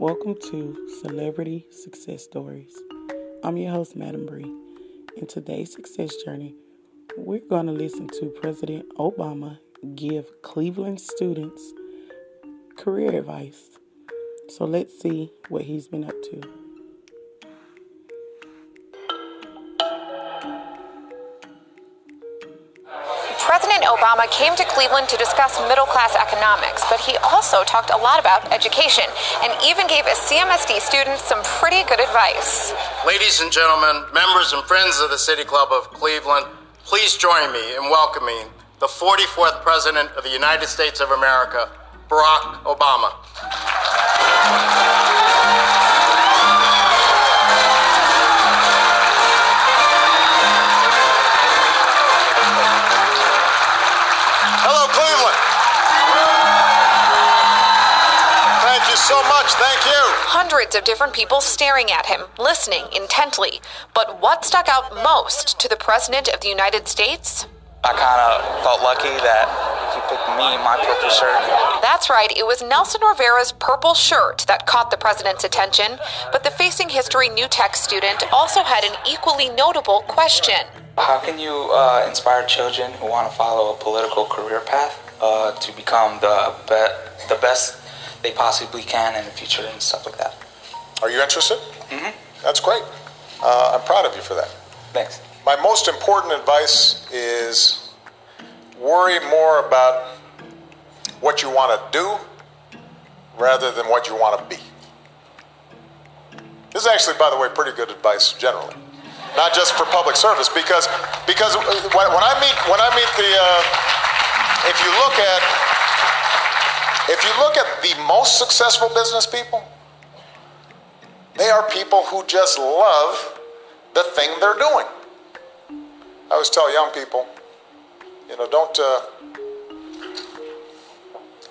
Welcome to Celebrity Success Stories. I'm your host, Madam Bree. In today's success journey, we're going to listen to President Obama give Cleveland students career advice. So let's see what he's been up to. Obama came to Cleveland to discuss middle class economics, but he also talked a lot about education and even gave a CMSD student some pretty good advice. Ladies and gentlemen, members and friends of the City Club of Cleveland, please join me in welcoming the 44th President of the United States of America, Barack Obama. So much. Thank you. Hundreds of different people staring at him, listening intently. But what stuck out most to the President of the United States? I kind of felt lucky that he picked me, my purple shirt. That's right, it was Nelson Rivera's purple shirt that caught the president's attention, but the Facing History New Tech student also had an equally notable question. How can you uh, inspire children who want to follow a political career path uh, to become the be- the best they possibly can in the future and stuff like that? Are you interested? Mm-hmm. That's great. Uh, I'm proud of you for that. Thanks. My most important advice is worry more about what you want to do rather than what you want to be. This is actually, by the way, pretty good advice generally, not just for public service. Because because when, when I meet when I meet the uh, if you look at if you look at the most successful business people, they are people who just love the thing they're doing. I always tell young people, you know, don't uh,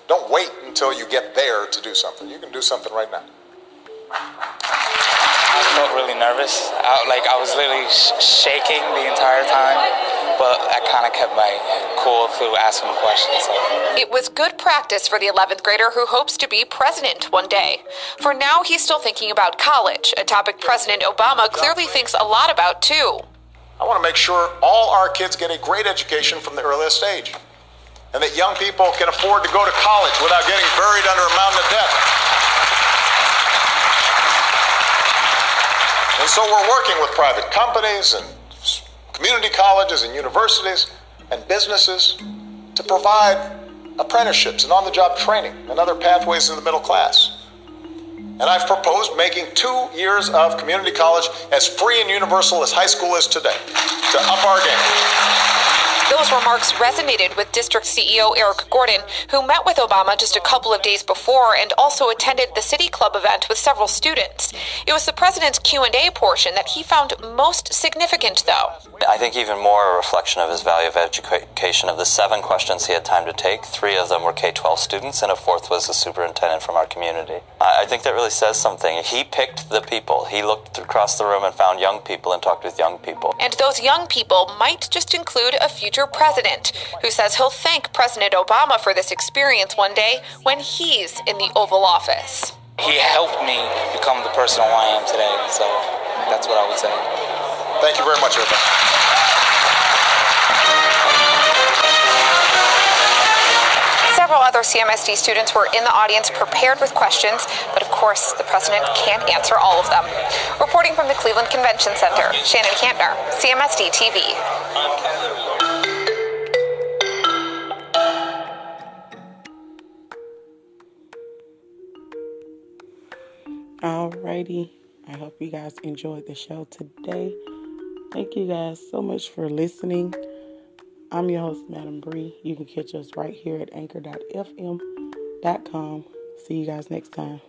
don't wait until you get there to do something. You can do something right now. I felt really nervous. I, like I was literally sh- shaking the entire time, but I kind of kept my cool through asking questions. So. It was good practice for the 11th grader who hopes to be president one day. For now, he's still thinking about college, a topic President Obama clearly thinks a lot about too. I want to make sure all our kids get a great education from the earliest age, and that young people can afford to go to college without getting buried under a mountain of debt. So we're working with private companies and community colleges and universities and businesses to provide apprenticeships and on the job training and other pathways to the middle class. And I've proposed making two years of community college as free and universal as high school is today to up our game. Those remarks resonated with District CEO Eric Gordon, who met with Obama just a couple of days before and also attended the City Club event with several students. It was the president's Q&A portion that he found most significant though. I think even more a reflection of his value of education. Of the seven questions he had time to take, three of them were K 12 students, and a fourth was a superintendent from our community. I I think that really says something. He picked the people. He looked across the room and found young people and talked with young people. And those young people might just include a future president, who says he'll thank President Obama for this experience one day when he's in the Oval Office. He helped me become the person who I am today. So that's what I would say. Thank you very much, everybody. Several other CMSD students were in the audience prepared with questions, but of course, the president can't answer all of them. Reporting from the Cleveland Convention Center, Shannon Kampner, CMSD TV. Alrighty. I hope you guys enjoyed the show today. Thank you guys so much for listening. I'm your host, Madam Bree. You can catch us right here at anchor.fm.com. See you guys next time.